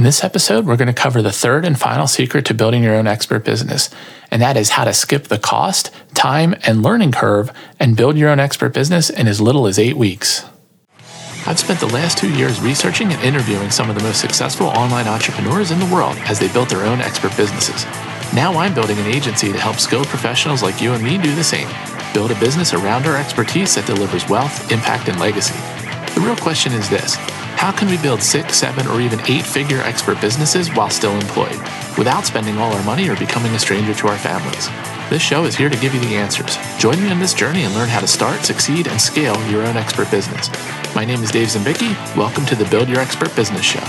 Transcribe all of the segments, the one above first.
In this episode, we're going to cover the third and final secret to building your own expert business, and that is how to skip the cost, time, and learning curve and build your own expert business in as little as eight weeks. I've spent the last two years researching and interviewing some of the most successful online entrepreneurs in the world as they built their own expert businesses. Now I'm building an agency to help skilled professionals like you and me do the same. Build a business around our expertise that delivers wealth, impact, and legacy. The real question is this how can we build six, seven, or even eight figure expert businesses while still employed, without spending all our money or becoming a stranger to our families? This show is here to give you the answers. Join me on this journey and learn how to start, succeed, and scale your own expert business. My name is Dave Zimbicki. Welcome to the Build Your Expert Business Show.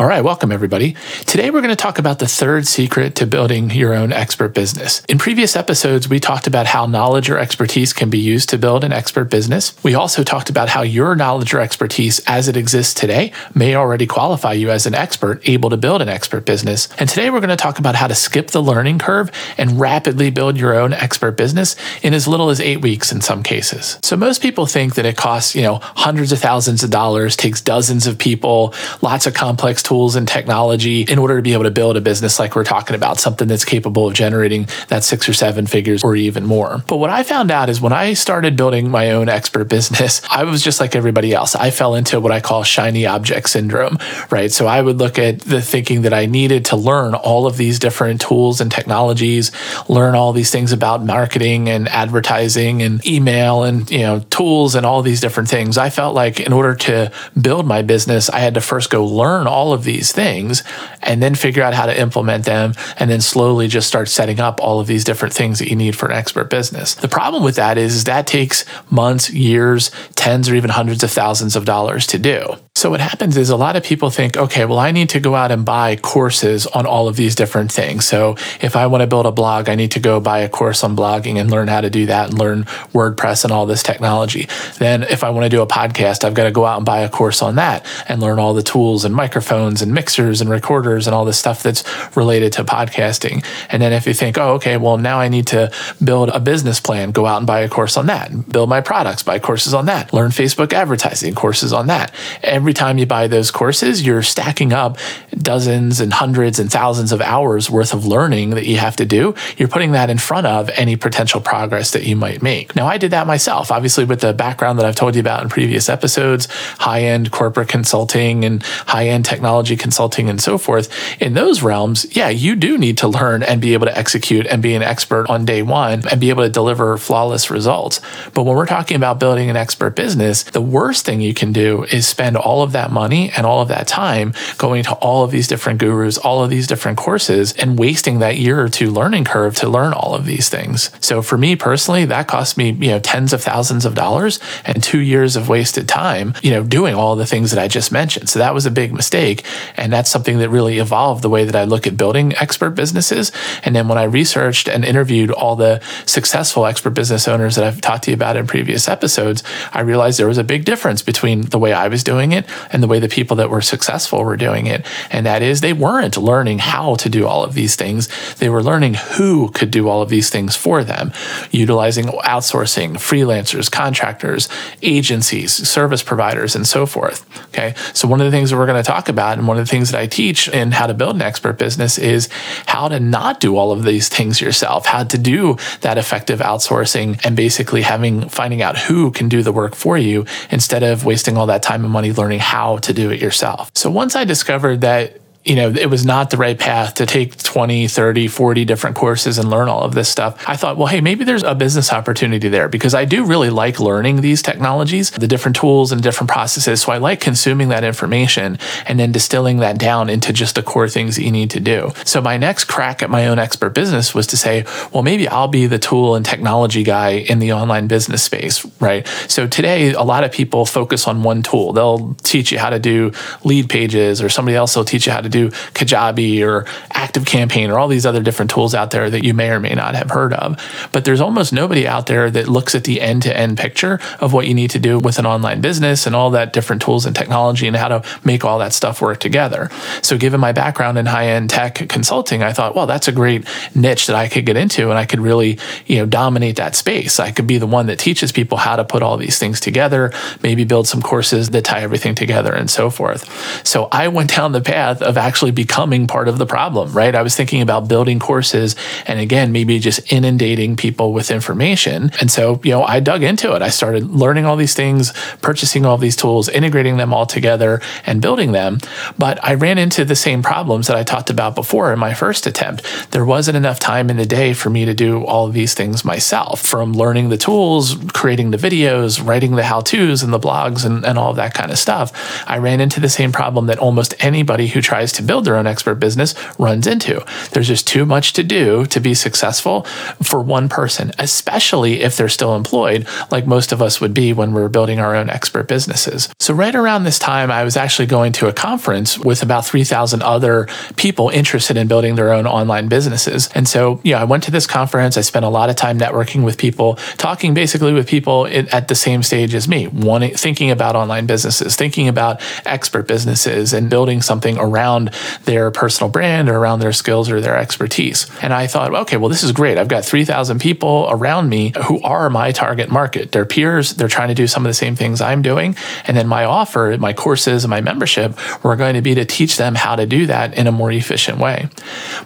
All right, welcome everybody. Today we're going to talk about the third secret to building your own expert business. In previous episodes, we talked about how knowledge or expertise can be used to build an expert business. We also talked about how your knowledge or expertise as it exists today may already qualify you as an expert able to build an expert business. And today we're going to talk about how to skip the learning curve and rapidly build your own expert business in as little as eight weeks in some cases. So most people think that it costs, you know, hundreds of thousands of dollars, takes dozens of people, lots of complex tools and technology in order to be able to build a business like we're talking about, something that's capable of generating that six or seven figures or even more. But what I found out is when I started building my own expert business, I was just like everybody else. I fell into what I call shiny object syndrome, right? So I would look at the thinking that I needed to learn all of these different tools and technologies, learn all these things about marketing and advertising and email and, you know, tools and all these different things. I felt like in order to build my business, I had to first go learn all of of these things and then figure out how to implement them and then slowly just start setting up all of these different things that you need for an expert business. The problem with that is that takes months, years, tens or even hundreds of thousands of dollars to do. So what happens is a lot of people think, okay, well, I need to go out and buy courses on all of these different things. So if I want to build a blog, I need to go buy a course on blogging and learn how to do that and learn WordPress and all this technology. Then if I want to do a podcast, I've got to go out and buy a course on that and learn all the tools and microphones and mixers and recorders and all the stuff that's related to podcasting. And then if you think, oh, okay, well, now I need to build a business plan, go out and buy a course on that, build my products, buy courses on that, learn Facebook advertising, courses on that. Every time you buy those courses, you're stacking up dozens and hundreds and thousands of hours worth of learning that you have to do. You're putting that in front of any potential progress that you might make. Now, I did that myself, obviously, with the background that I've told you about in previous episodes high end corporate consulting and high end technology consulting and so forth. In those realms, yeah, you do need to learn and be able to execute and be an expert on day one and be able to deliver flawless results. But when we're talking about building an expert business, the worst thing you can do is spend all all of that money and all of that time going to all of these different gurus, all of these different courses, and wasting that year or two learning curve to learn all of these things. So for me personally, that cost me, you know, tens of thousands of dollars and two years of wasted time, you know, doing all the things that I just mentioned. So that was a big mistake. And that's something that really evolved the way that I look at building expert businesses. And then when I researched and interviewed all the successful expert business owners that I've talked to you about in previous episodes, I realized there was a big difference between the way I was doing it and the way the people that were successful were doing it. And that is they weren't learning how to do all of these things. They were learning who could do all of these things for them, utilizing outsourcing, freelancers, contractors, agencies, service providers, and so forth. Okay. So one of the things that we're going to talk about and one of the things that I teach in how to build an expert business is how to not do all of these things yourself, how to do that effective outsourcing and basically having finding out who can do the work for you instead of wasting all that time and money learning how to do it yourself. So once I discovered that you know, it was not the right path to take 20, 30, 40 different courses and learn all of this stuff. I thought, well, hey, maybe there's a business opportunity there because I do really like learning these technologies, the different tools and different processes. So I like consuming that information and then distilling that down into just the core things that you need to do. So my next crack at my own expert business was to say, well, maybe I'll be the tool and technology guy in the online business space, right? So today, a lot of people focus on one tool. They'll teach you how to do lead pages or somebody else will teach you how to do Kajabi or Active Campaign or all these other different tools out there that you may or may not have heard of. But there's almost nobody out there that looks at the end to end picture of what you need to do with an online business and all that different tools and technology and how to make all that stuff work together. So, given my background in high end tech consulting, I thought, well, that's a great niche that I could get into and I could really, you know, dominate that space. I could be the one that teaches people how to put all these things together, maybe build some courses that tie everything together and so forth. So, I went down the path of actually becoming part of the problem, right? I was thinking about building courses and again, maybe just inundating people with information. And so, you know, I dug into it. I started learning all these things, purchasing all these tools, integrating them all together and building them. But I ran into the same problems that I talked about before in my first attempt. There wasn't enough time in the day for me to do all of these things myself from learning the tools, creating the videos, writing the how to's and the blogs and, and all of that kind of stuff. I ran into the same problem that almost anybody who tries to build their own expert business runs into. There's just too much to do to be successful for one person, especially if they're still employed, like most of us would be when we're building our own expert businesses. So, right around this time, I was actually going to a conference with about 3,000 other people interested in building their own online businesses. And so, yeah, I went to this conference. I spent a lot of time networking with people, talking basically with people at the same stage as me, wanting, thinking about online businesses, thinking about expert businesses, and building something around their personal brand or around their skills or their expertise. And I thought, okay, well, this is great. I've got 3,000 people around me who are my target market. They're peers. They're trying to do some of the same things I'm doing. And then my offer, my courses, my membership were going to be to teach them how to do that in a more efficient way.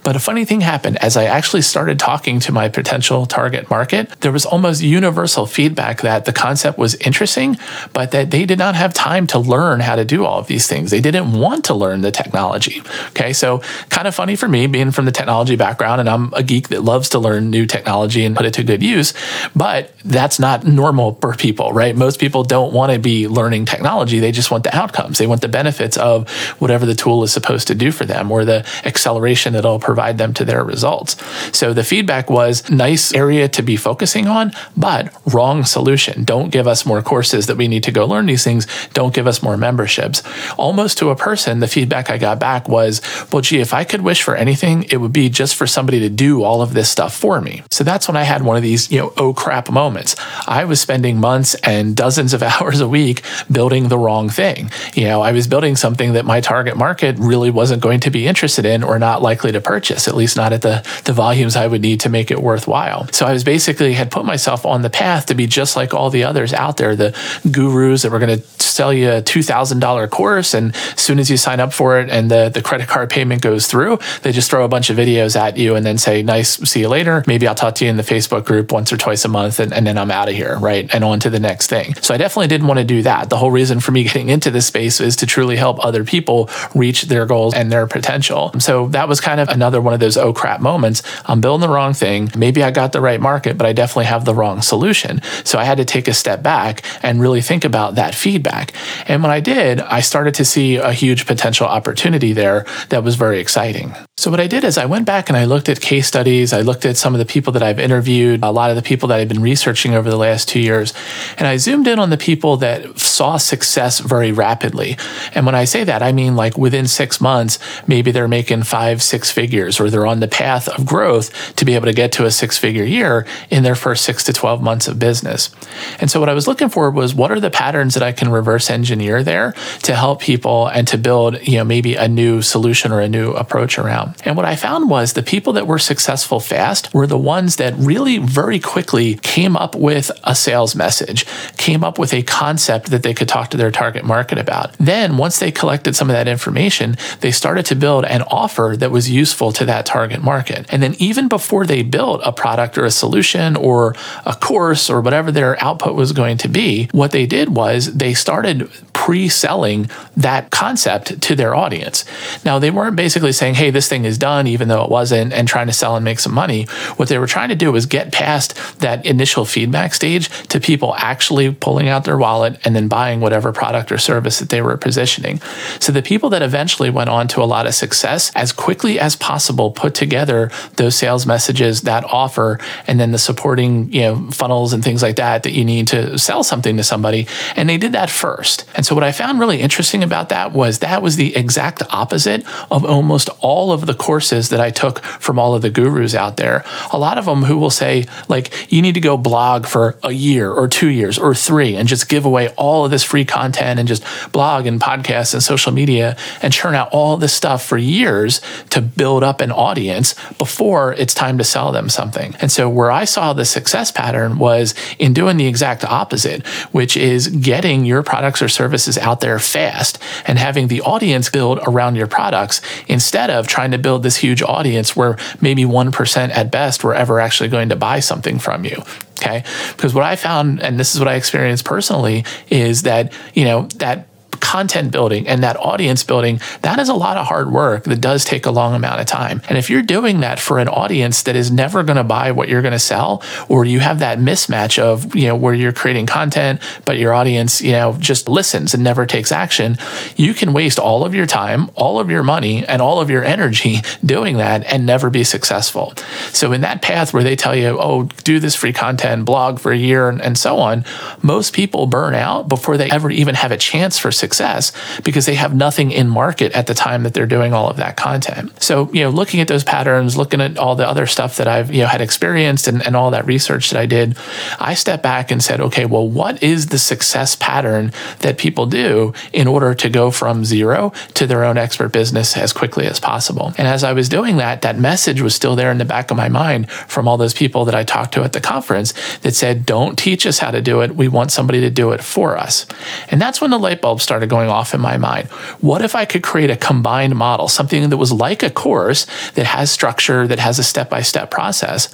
But a funny thing happened as I actually started talking to my potential target market. There was almost universal feedback that the concept was interesting, but that they did not have time to learn how to do all of these things. They didn't want to learn the technology. Okay, so kind of funny for me being from the technology background, and I'm a geek that loves to learn new technology and put it to good use, but that's not normal for people, right? Most people don't want to be learning technology. They just want the outcomes. They want the benefits of whatever the tool is supposed to do for them or the acceleration it'll provide them to their results. So the feedback was nice area to be focusing on, but wrong solution. Don't give us more courses that we need to go learn these things. Don't give us more memberships. Almost to a person, the feedback I got back was, well, gee, if I could wish for anything, it would be just for somebody to do all of this stuff for me. So that's when I had one of these, you know, oh crap moments. I was spending months and dozens of hours a week building the wrong thing. You know, I was building something that my target market really wasn't going to be interested in or not likely to purchase, at least not at the, the volumes I would need to make it worthwhile. So I was basically had put myself on the path to be just like all the others out there, the gurus that were going to sell you a $2,000 course. And as soon as you sign up for it and the, the credit card payment goes through, they just throw a bunch of videos at you and then say, nice, see you later. Maybe I'll talk to you in the Facebook group once or twice a month and, and then I'm out of here, right? And on to the next thing. So I definitely didn't want to do that. The whole reason for me getting into this space is to truly help other people reach their goals and their potential. So that was kind of another one of those oh crap moments. I'm building the wrong thing. Maybe I got the right market, but I definitely have the wrong solution. So I had to take a step back and really think about that feedback. And when I did, I started to see a huge potential opportunity there that was very exciting. So what I did is I went back and I looked at case studies. I looked at some of the people that I've interviewed, a lot of the people that I've been researching over the last two years, and I zoomed in on the people that saw success very rapidly. And when I say that, I mean like within six months, maybe they're making five, six figures, or they're on the path of growth to be able to get to a six figure year in their first six to 12 months of business. And so what I was looking for was what are the patterns that I can reverse engineer there to help people and to build, you know, maybe a new solution or a new approach around. And what I found was the people that were successful fast were the ones that really very quickly came up with a sales message, came up with a concept that they could talk to their target market about. Then once they collected some of that information, they started to build an offer that was useful to that target market. And then even before they built a product or a solution or a course or whatever their output was going to be, what they did was they started pre selling that concept to their audience. Now, they weren't basically saying, hey, this thing is done, even though it wasn't, and trying to sell and make some money. What they were trying to do was get past that initial feedback stage to people actually pulling out their wallet and then buying whatever product or service that they were positioning. So the people that eventually went on to a lot of success as quickly as possible put together those sales messages, that offer, and then the supporting, you know, funnels and things like that that you need to sell something to somebody. And they did that first. And so what I found really interesting about that was that was the exact opposite of almost all of the courses that I took from all of the gurus out there. A lot of them who will say, like, you need to go blog for a year or two years or three and just give away all of this free content and just blog and podcasts and social media and churn out all this stuff for years to build up an audience before it's time to sell them something. And so, where I saw the success pattern was in doing the exact opposite, which is getting your products or services out there fast and having the audience build around your products instead of trying to build this huge audience where maybe 1% at best were ever actually going to buy something from you. Okay. Because what I found, and this is what I experienced personally, is that, you know, that content building and that audience building, that is a lot of hard work that does take a long amount of time. And if you're doing that for an audience that is never going to buy what you're going to sell, or you have that mismatch of, you know, where you're creating content, but your audience, you know, just listens and never takes action, you can waste all of your time, all of your money, and all of your energy doing that and never be successful. So in that path where they tell you, oh, do this free content, blog for a year, and, and so on, most people burn out before they ever even have a chance for success success because they have nothing in market at the time that they're doing all of that content. So, you know, looking at those patterns, looking at all the other stuff that I've, you know, had experienced and, and all that research that I did, I stepped back and said, okay, well, what is the success pattern that people do in order to go from zero to their own expert business as quickly as possible? And as I was doing that, that message was still there in the back of my mind from all those people that I talked to at the conference that said, don't teach us how to do it. We want somebody to do it for us. And that's when the light bulb started going off in my mind. What if I could create a combined model, something that was like a course that has structure, that has a step by step process,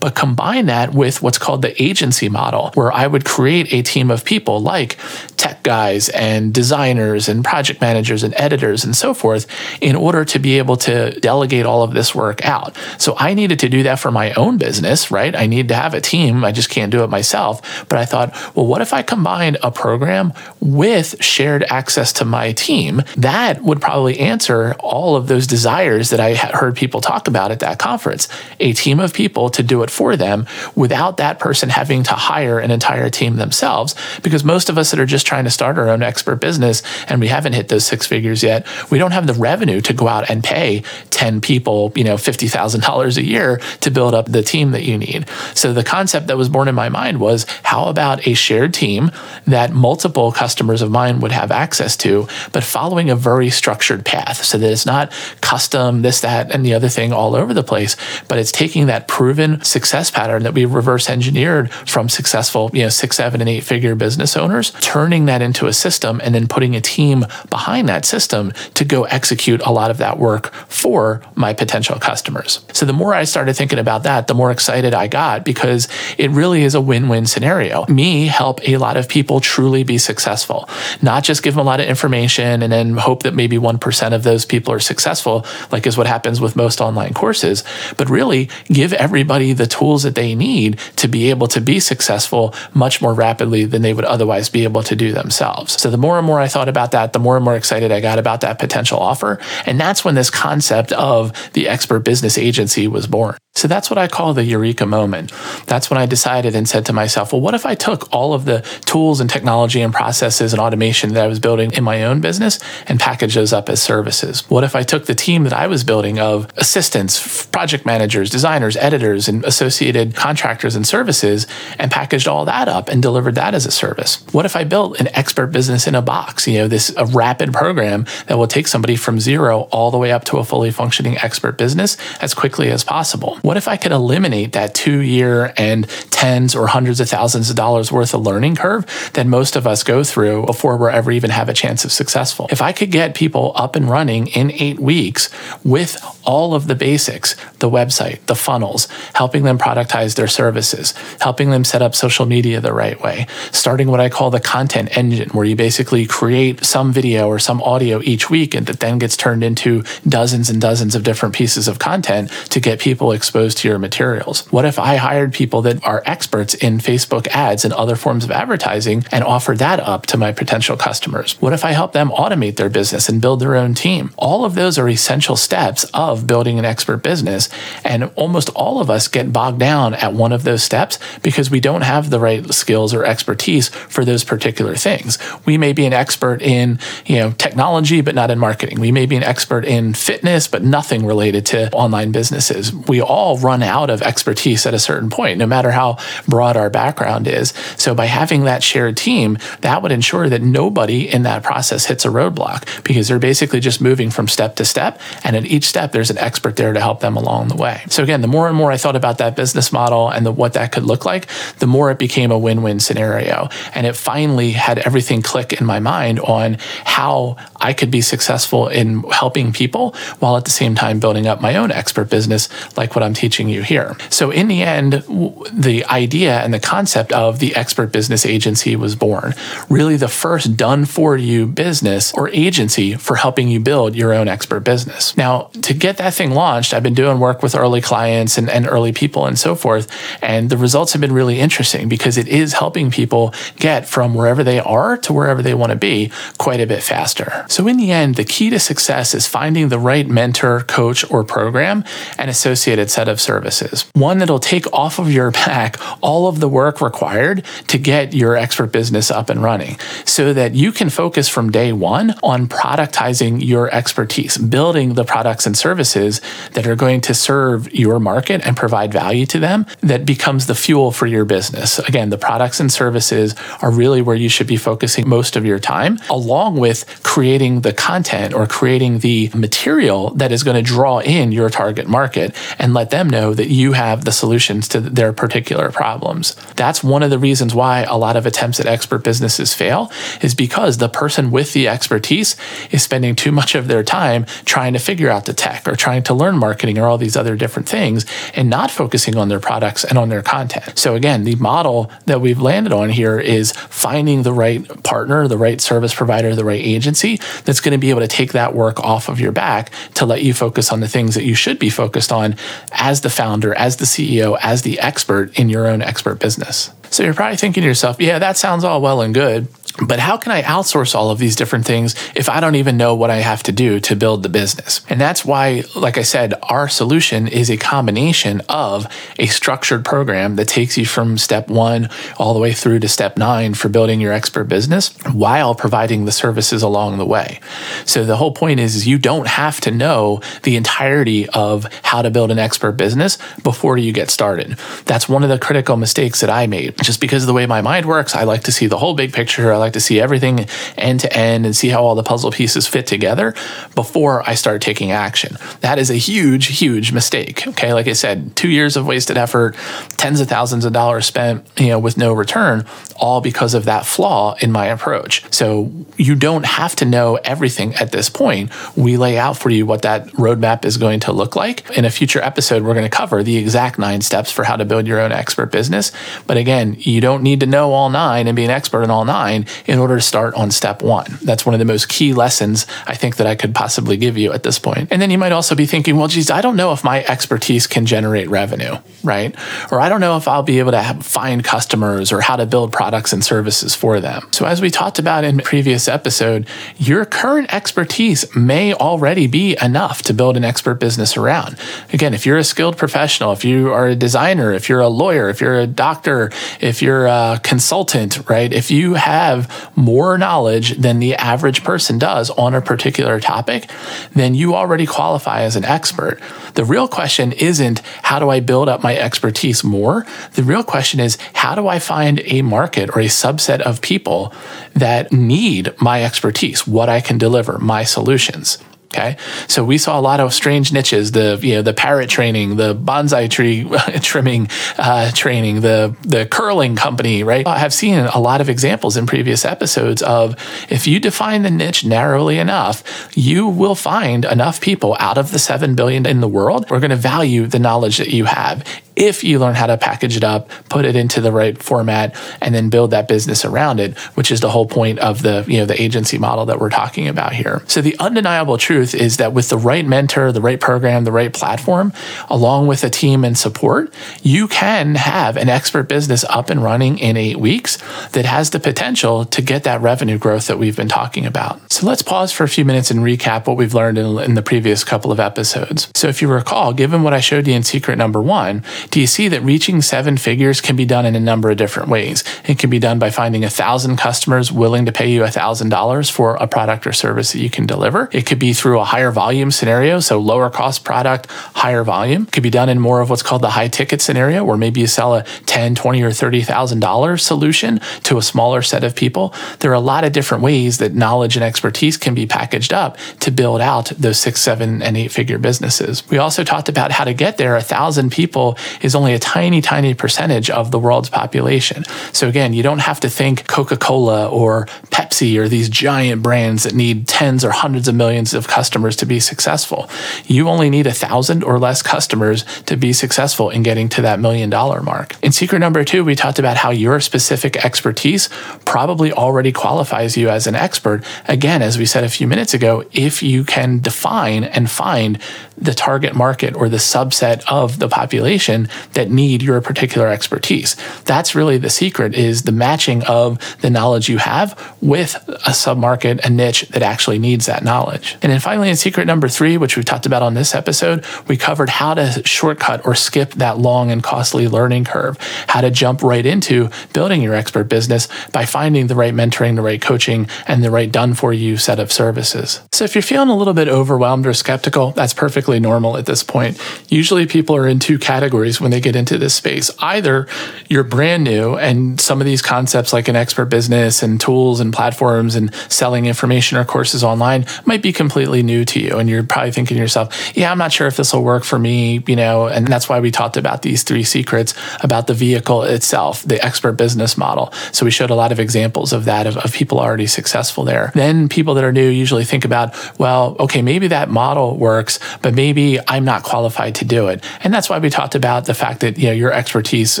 but combine that with what's called the agency model, where I would create a team of people like tech guys and designers and project managers and editors and so forth in order to be able to delegate all of this work out. So I needed to do that for my own business, right? I need to have a team. I just can't do it myself. But I thought, well, what if I combined a program with shared access to my team, that would probably answer all of those desires that I heard people talk about at that conference. A team of people to do it for them without that person having to hire an entire team themselves. Because most of us that are just trying to start our own expert business and we haven't hit those six figures yet, we don't have the revenue to go out and pay 10 people, you know, $50,000 a year to build up the team that you need. So the concept that was born in my mind was how about a shared team that multiple customers of mine would have access access to, but following a very structured path so that it's not custom, this, that, and the other thing all over the place, but it's taking that proven success pattern that we reverse engineered from successful, you know, six, seven, and eight figure business owners, turning that into a system and then putting a team behind that system to go execute a lot of that work for my potential customers. So the more I started thinking about that, the more excited I got because it really is a win win scenario. Me help a lot of people truly be successful, not just give give them a lot of information and then hope that maybe 1% of those people are successful, like is what happens with most online courses, but really give everybody the tools that they need to be able to be successful much more rapidly than they would otherwise be able to do themselves. So the more and more I thought about that, the more and more excited I got about that potential offer. And that's when this concept of the expert business agency was born. So that's what I call the eureka moment. That's when I decided and said to myself, well, what if I took all of the tools and technology and processes and automation that I was building in my own business and package those up as services? What if I took the team that I was building of assistants, project managers, designers, editors, and associated contractors and services and packaged all that up and delivered that as a service? What if I built an expert business in a box, you know, this a rapid program that will take somebody from zero all the way up to a fully functioning expert business as quickly as possible? What if I could eliminate that two year and tens or hundreds of thousands of dollars worth of learning curve that most of us go through before we're ever even have a chance of successful? If I could get people up and running in eight weeks with all of the basics, the website, the funnels, helping them productize their services, helping them set up social media the right way, starting what I call the content engine, where you basically create some video or some audio each week and that then gets turned into dozens and dozens of different pieces of content to get people exposed to your materials? What if I hired people that are experts in Facebook ads and other forms of advertising and offered that up to my potential customers? What if I help them automate their business and build their own team? All of those are essential steps of building an expert business. And almost all of us get bogged down at one of those steps because we don't have the right skills or expertise for those particular things. We may be an expert in, you know, technology, but not in marketing. We may be an expert in fitness, but nothing related to online businesses. We all run out of expertise at a certain point, no matter how broad our background is. So by having that shared team, that would ensure that nobody in that process hits a roadblock because they're basically just moving from step to step. And at each step, there's an expert there to help them along the way. So again, the more and more I thought about that business model and the, what that could look like, the more it became a win-win scenario. And it finally had everything click in my mind on how I could be successful in helping people while at the same time building up my own expert business like what I'm teaching you here. So in the end, the idea and the concept of the expert business agency was born. Really the first done for you business or agency for helping you build your own expert business. Now, to get that thing launched, I've been doing work with early clients and, and early people and so forth. And the results have been really interesting because it is helping people get from wherever they are to wherever they want to be quite a bit faster. So in the end, the key to success is finding the right mentor, coach, or program and associated set of services. One that'll take off of your back all of the work required to get your expert business up and running so that you can focus from day one on productizing your expertise, building the products and services that are going to serve your market and provide value to them that becomes the fuel for your business. Again, the products and services are really where you should be focusing most of your time, along with creating the content or creating the material that is going to draw in your target market and let them know that you have the solutions to their particular problems. That's one of the reasons why a lot of attempts at expert businesses fail is because the person with the expertise is spending too much of their time trying to figure out the tech or trying to learn marketing or all these other different things and not focusing on their products and on their content. So again, the model that we've landed on here is finding the right partner, the right service provider, the right agency that's going to be able to take that work off of your back to let you focus on the things that you should be focused on as the founder, as the CEO, as the expert in your own expert business. So you're probably thinking to yourself, yeah, that sounds all well and good. But how can I outsource all of these different things if I don't even know what I have to do to build the business? And that's why, like I said, our solution is a combination of a structured program that takes you from step one all the way through to step nine for building your expert business while providing the services along the way. So the whole point is, is you don't have to know the entirety of how to build an expert business before you get started. That's one of the critical mistakes that I made. Just because of the way my mind works, I like to see the whole big picture. I like to see everything end to end and see how all the puzzle pieces fit together before I start taking action. That is a huge, huge mistake. Okay. Like I said, two years of wasted effort, tens of thousands of dollars spent, you know, with no return, all because of that flaw in my approach. So you don't have to know everything at this point. We lay out for you what that roadmap is going to look like. In a future episode, we're going to cover the exact nine steps for how to build your own expert business. But again, you don't need to know all nine and be an expert in all nine in order to start on step one. That's one of the most key lessons I think that I could possibly give you at this point. And then you might also be thinking, well, geez, I don't know if my expertise can generate revenue, right? Or I don't know if I'll be able to have, find customers or how to build products and services for them. So as we talked about in previous episode, your current expertise may already be enough to build an expert business around. Again, if you're a skilled professional, if you are a designer, if you're a lawyer, if you're a doctor, if you're a consultant, right? If you have more knowledge than the average person does on a particular topic, then you already qualify as an expert. The real question isn't how do I build up my expertise more? The real question is how do I find a market or a subset of people that need my expertise, what I can deliver, my solutions? Okay, so we saw a lot of strange niches: the you know the parrot training, the bonsai tree trimming uh, training, the the curling company. Right, I have seen a lot of examples in previous episodes of if you define the niche narrowly enough, you will find enough people out of the seven billion in the world who are going to value the knowledge that you have if you learn how to package it up, put it into the right format, and then build that business around it, which is the whole point of the, you know, the agency model that we're talking about here. So the undeniable truth is that with the right mentor, the right program, the right platform, along with a team and support, you can have an expert business up and running in eight weeks that has the potential to get that revenue growth that we've been talking about. So let's pause for a few minutes and recap what we've learned in, in the previous couple of episodes. So if you recall, given what I showed you in secret number one, do you see that reaching seven figures can be done in a number of different ways? It can be done by finding a thousand customers willing to pay you a thousand dollars for a product or service that you can deliver. It could be through a higher volume scenario, so lower cost product, higher volume. It could be done in more of what's called the high ticket scenario, where maybe you sell a ten, twenty, or thirty thousand dollar solution to a smaller set of people. There are a lot of different ways that knowledge and expertise can be packaged up to build out those six, seven, and eight figure businesses. We also talked about how to get there. A thousand people is only a tiny, tiny percentage of the world's population. So again, you don't have to think Coca Cola or Pepsi or these giant brands that need tens or hundreds of millions of customers to be successful. You only need a thousand or less customers to be successful in getting to that million dollar mark. In secret number two, we talked about how your specific expertise probably already qualifies you as an expert. Again, as we said a few minutes ago, if you can define and find the target market or the subset of the population that need your particular expertise. That's really the secret is the matching of the knowledge you have with a submarket, a niche that actually needs that knowledge. And then finally, in secret number three, which we talked about on this episode, we covered how to shortcut or skip that long and costly learning curve, how to jump right into building your expert business by finding the right mentoring, the right coaching, and the right done for you set of services. So if you're feeling a little bit overwhelmed or skeptical, that's perfectly normal at this point. Usually people are in two categories when they get into this space. Either you're brand new and some of these concepts like an expert business and tools and platforms and selling information or courses online might be completely new to you. And you're probably thinking to yourself, yeah, I'm not sure if this will work for me, you know, and that's why we talked about these three secrets about the vehicle itself, the expert business model. So we showed a lot of examples of that, of, of people already successful there. Then people that are new usually think about, well, okay, maybe that model works, but maybe I'm not qualified to do it. And that's why we talked about the fact that, you know, your expertise,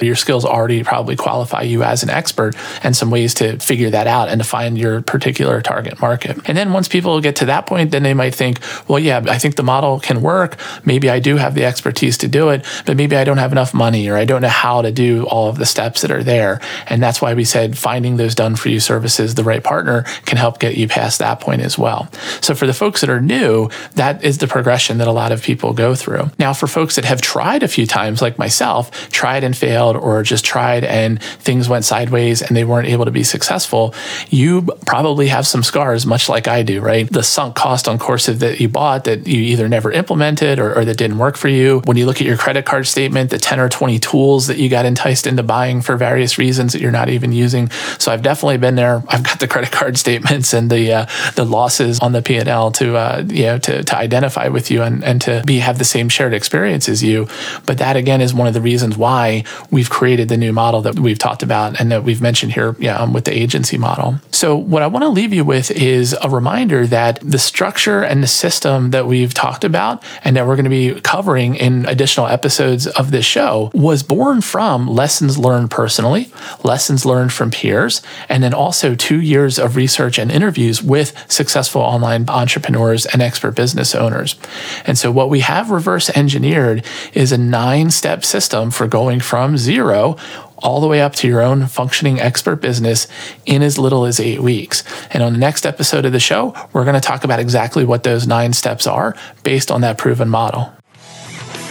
your skills already probably qualify you as an expert and some ways to figure that out and to find your particular target market. And then once people get to that point, then they might think, well, yeah, I think the model can work. Maybe I do have the expertise to do it, but maybe I don't have enough money or I don't know how to do all of the steps that are there. And that's why we said finding those done for you services, the right partner can help get you past that point as well. So for the folks that are new, that is the progression that a lot of people go through. Now, for folks that have tried a few times, like myself, tried and failed, or just tried and things went sideways and they weren't able to be successful, you probably have some scars, much like I do, right? The sunk cost on courses that you bought that you either never implemented or, or that didn't work for you. When you look at your credit card statement, the 10 or 20 tools that you got enticed into buying for various reasons that you're not even using. So I've definitely been there. I've got the credit card statements and the uh, the losses on the P and L to uh, you know to, to identify with you and, and to be have the same shared experience as you. But that again is one of the reasons why we've created the new model that we've talked about and that we've mentioned here yeah, um, with the agency model. So what I want to leave you with is a reminder that the structure and the system that we've talked about and that we're going to be covering in additional episodes of this show was born from lessons learned personally, lessons learned from peers, and then also two years of research and interviews with successful online entrepreneurs and expert business owners. And so what we have reverse engineered is a nine step system for going from zero all the way up to your own functioning expert business in as little as eight weeks. And on the next episode of the show, we're going to talk about exactly what those nine steps are based on that proven model.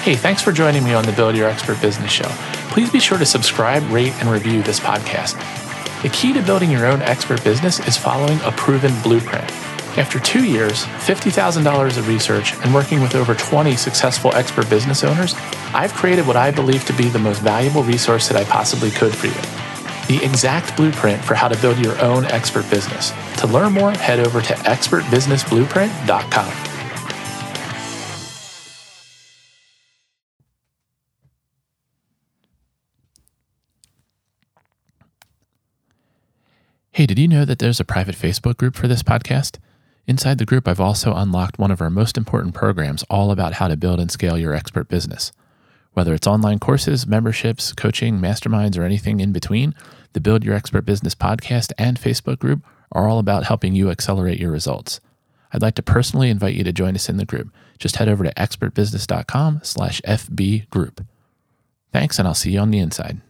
Hey, thanks for joining me on the Build Your Expert Business Show. Please be sure to subscribe, rate, and review this podcast. The key to building your own expert business is following a proven blueprint. After two years, $50,000 of research, and working with over 20 successful expert business owners, I've created what I believe to be the most valuable resource that I possibly could for you the exact blueprint for how to build your own expert business. To learn more, head over to expertbusinessblueprint.com. Hey, did you know that there's a private Facebook group for this podcast? Inside the group, I've also unlocked one of our most important programs all about how to build and scale your expert business. Whether it's online courses, memberships, coaching, masterminds, or anything in between, the Build Your Expert Business podcast and Facebook group are all about helping you accelerate your results. I'd like to personally invite you to join us in the group. Just head over to expertbusiness.com slash FB group. Thanks, and I'll see you on the inside.